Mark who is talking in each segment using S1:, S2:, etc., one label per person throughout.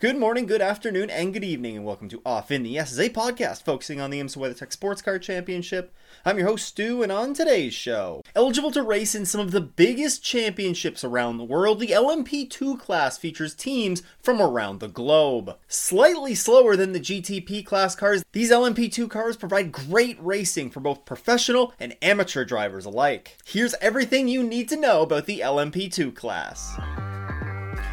S1: Good morning, good afternoon, and good evening, and welcome to Off in the Esses podcast, focusing on the IMSA WeatherTech Sports Car Championship. I'm your host, Stu, and on today's show, eligible to race in some of the biggest championships around the world, the LMP2 class features teams from around the globe. Slightly slower than the GTP class cars, these LMP2 cars provide great racing for both professional and amateur drivers alike. Here's everything you need to know about the LMP2 class.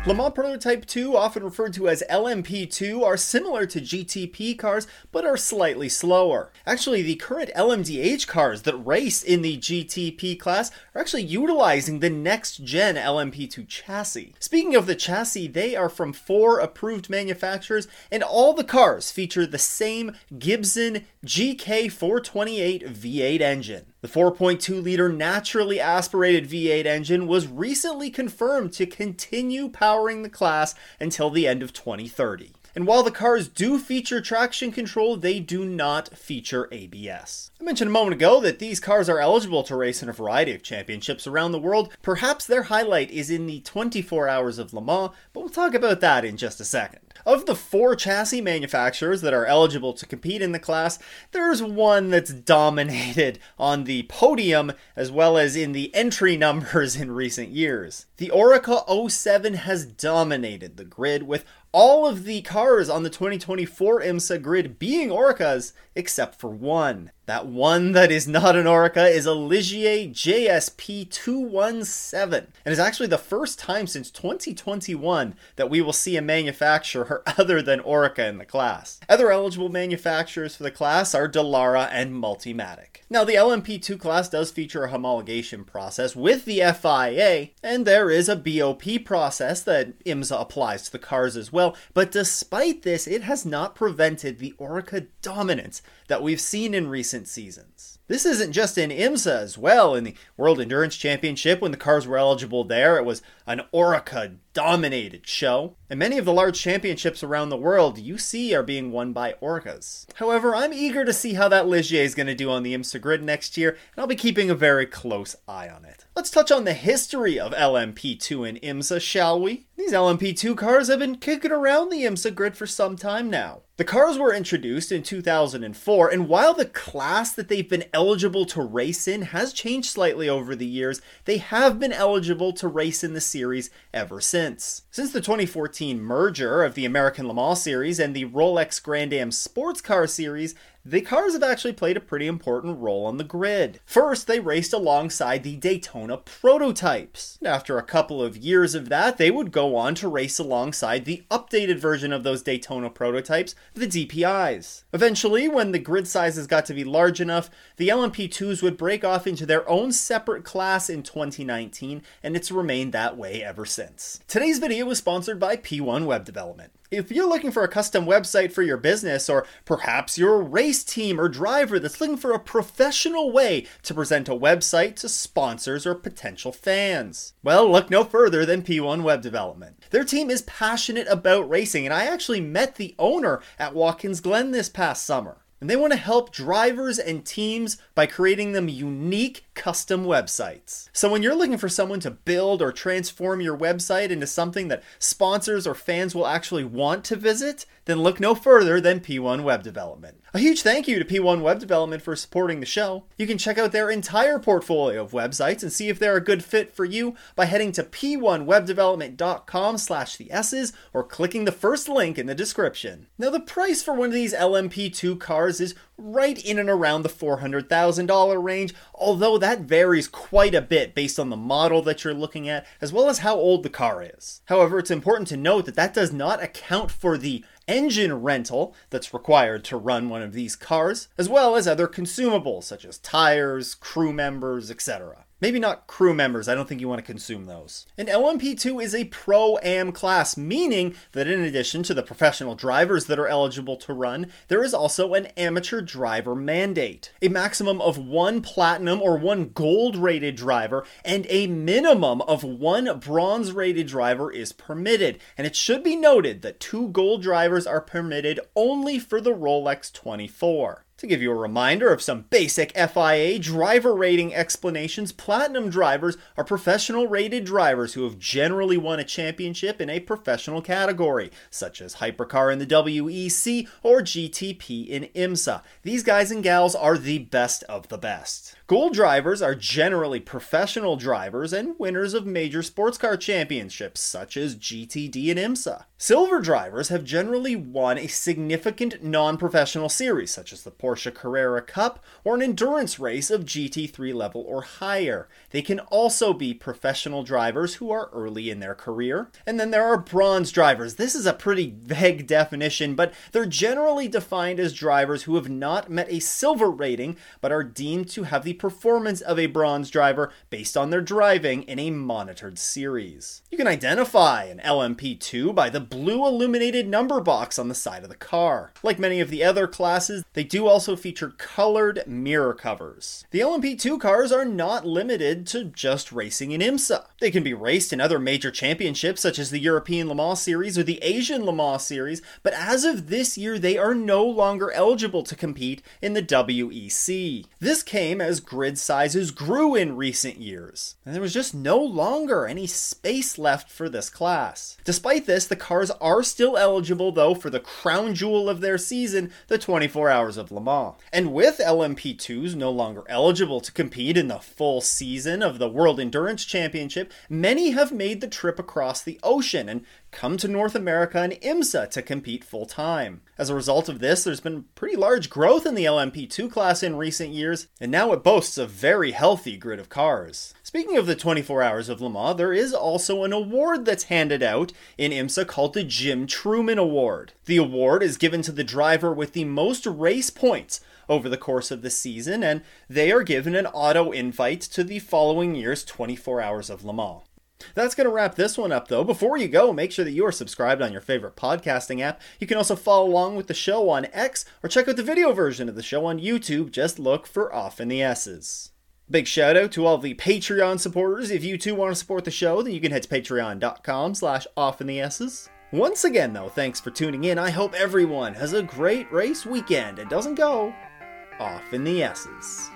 S1: Le Mans Prototype 2, often referred to as LMP2, are similar to GTP cars but are slightly slower. Actually, the current LMDH cars that race in the GTP class are actually utilizing the next gen LMP2 chassis. Speaking of the chassis, they are from four approved manufacturers, and all the cars feature the same Gibson GK428 V8 engine. The 4.2 liter naturally aspirated V8 engine was recently confirmed to continue powering the class until the end of 2030. And while the cars do feature traction control, they do not feature ABS. I mentioned a moment ago that these cars are eligible to race in a variety of championships around the world. Perhaps their highlight is in the 24 Hours of Le Mans, but we'll talk about that in just a second. Of the four chassis manufacturers that are eligible to compete in the class, there's one that's dominated on the podium as well as in the entry numbers in recent years. The Oreca 07 has dominated the grid with all of the cars on the 2024 IMSA grid being Orecas except for one. That one that is not an Oreca is a Ligier JSP 217, and is actually the first time since 2021 that we will see a manufacturer other than Oreca in the class. Other eligible manufacturers for the class are Dallara and Multimatic. Now, the LMP2 class does feature a homologation process with the FIA, and there is a BOP process that IMSA applies to the cars as well, but despite this, it has not prevented the Oreca dominance that we've seen in recent seasons. This isn't just in IMSA as well. In the World Endurance Championship, when the cars were eligible there, it was an Oreca dominated show. And many of the large championships around the world you see are being won by Orecas. However, I'm eager to see how that Ligier is going to do on the IMSA grid next year, and I'll be keeping a very close eye on it. Let's touch on the history of LMP2 and IMSA, shall we? These LMP2 cars have been kicking around the IMSA grid for some time now. The cars were introduced in 2004, and while the class that they've been eligible to race in has changed slightly over the years, they have been eligible to race in the series ever since. Since the 2014 merger of the American Le Mans Series and the Rolex Grand Am Sports Car Series, the cars have actually played a pretty important role on the grid. First, they raced alongside the Daytona prototypes. After a couple of years of that, they would go on to race alongside the updated version of those Daytona prototypes, the DPIs. Eventually, when the grid sizes got to be large enough, the LMP2s would break off into their own separate class in 2019, and it's remained that way ever since. Today's video was sponsored by P1 Web Development. If you're looking for a custom website for your business, or perhaps you're a race team or driver that's looking for a professional way to present a website to sponsors or potential fans, well, look no further than P1 Web Development. Their team is passionate about racing, and I actually met the owner at Watkins Glen this past summer. And they want to help drivers and teams by creating them unique custom websites. So when you're looking for someone to build or transform your website into something that sponsors or fans will actually want to visit, then look no further than P1 Web Development. A huge thank you to P1 Web Development for supporting the show. You can check out their entire portfolio of websites and see if they're a good fit for you by heading to p1webdevelopment.com slash the Esses or clicking the first link in the description. Now the price for one of these LMP2 cars is right in and around the $400,000 range, although that varies quite a bit based on the model that you're looking at, as well as how old the car is. However, it's important to note that that does not account for the engine rental that's required to run one of these cars, as well as other consumables such as tires, crew members, etc. Maybe not crew members, I don't think you want to consume those. And LMP2 is a Pro Am class, meaning that in addition to the professional drivers that are eligible to run, there is also an amateur driver mandate. A maximum of one platinum or one gold rated driver and a minimum of one bronze rated driver is permitted. And it should be noted that two gold drivers are permitted only for the Rolex 24. To give you a reminder of some basic FIA driver rating explanations, platinum drivers are professional rated drivers who have generally won a championship in a professional category, such as Hypercar in the WEC or GTP in IMSA. These guys and gals are the best of the best. Gold drivers are generally professional drivers and winners of major sports car championships such as GTD and IMSA. Silver drivers have generally won a significant non professional series such as the Porsche Carrera Cup or an endurance race of GT3 level or higher. They can also be professional drivers who are early in their career. And then there are bronze drivers. This is a pretty vague definition, but they're generally defined as drivers who have not met a silver rating but are deemed to have the performance of a bronze driver based on their driving in a monitored series. You can identify an LMP2 by the blue illuminated number box on the side of the car. Like many of the other classes, they do also feature colored mirror covers. The LMP2 cars are not limited to just racing in IMSA. They can be raced in other major championships such as the European Le Mans Series or the Asian Le Mans Series, but as of this year, they are no longer eligible to compete in the WEC. This came as grid sizes grew in recent years, and there was just no longer any space left for this class. Despite this, the cars are still eligible though for the crown jewel of their season, the 24 Hours of Le Mans. And with LMP2s no longer eligible to compete in the full season of the World Endurance Championship, many have made the trip across the ocean and come to North America and IMSA to compete full time. As a result of this, there's been pretty large growth in the LMP2 class in recent years, and now it boasts a very healthy grid of cars. Speaking of the 24 Hours of Le Mans, there is also an award that's handed out in IMSA called the Jim Trueman Award. The award is given to the driver with the most race points over the course of the season, and they are given an auto invite to the following year's 24 Hours of Le Mans. That's going to wrap this one up, though. Before you go, make sure that you are subscribed on your favorite podcasting app. You can also follow along with the show on X or check out the video version of the show on YouTube. Just look for Off in the Esses. Big shout out to all the Patreon supporters. If you too want to support the show, then you can head to patreon.com slash off in the Esses. Once again, though, thanks for tuning in. I hope everyone has a great race weekend and doesn't go off in the Esses.